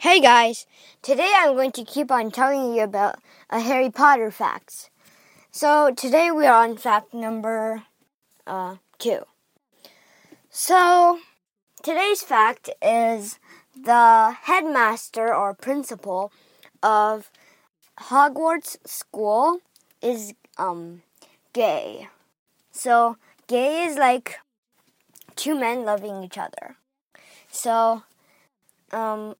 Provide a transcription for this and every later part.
Hey guys, today I'm going to keep on telling you about a Harry Potter facts. So today we are on fact number uh, two. So today's fact is the headmaster or principal of Hogwarts School is um gay. So gay is like two men loving each other. So um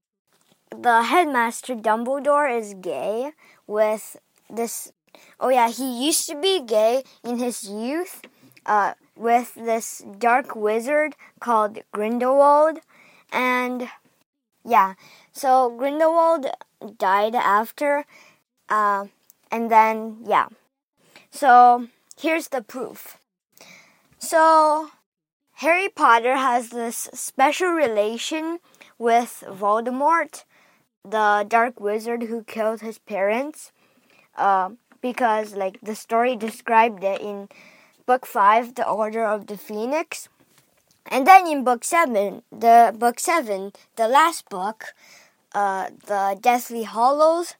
the headmaster Dumbledore is gay with this oh yeah, he used to be gay in his youth uh with this dark wizard called Grindelwald and yeah, so Grindelwald died after uh, and then yeah. So here's the proof. So Harry Potter has this special relation with Voldemort, the dark wizard who killed his parents. Uh, because like the story described it in book 5 the order of the phoenix and then in book 7 the book 7 the last book uh, the deathly hallows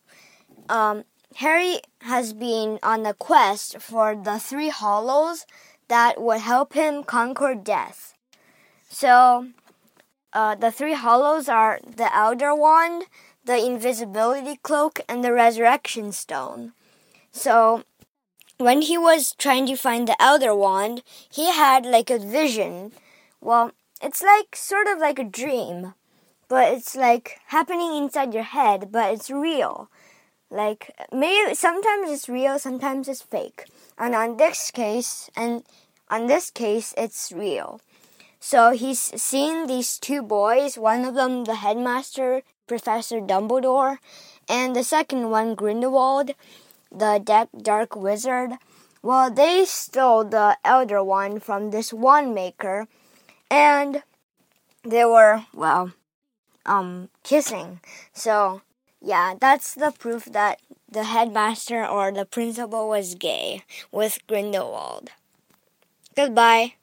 um, harry has been on a quest for the three hallows that would help him conquer death so uh, the three hallows are the elder wand the invisibility cloak and the resurrection stone so when he was trying to find the Elder Wand, he had like a vision. Well, it's like sort of like a dream, but it's like happening inside your head, but it's real. Like maybe sometimes it's real, sometimes it's fake. And on this case, and on this case, it's real. So he's seen these two boys, one of them the headmaster, Professor Dumbledore, and the second one Grindelwald the dark wizard? Well, they stole the elder wand from this wand maker, and they were well, um, kissing. So yeah, that's the proof that the headmaster or the principal was gay with Grindelwald. Goodbye.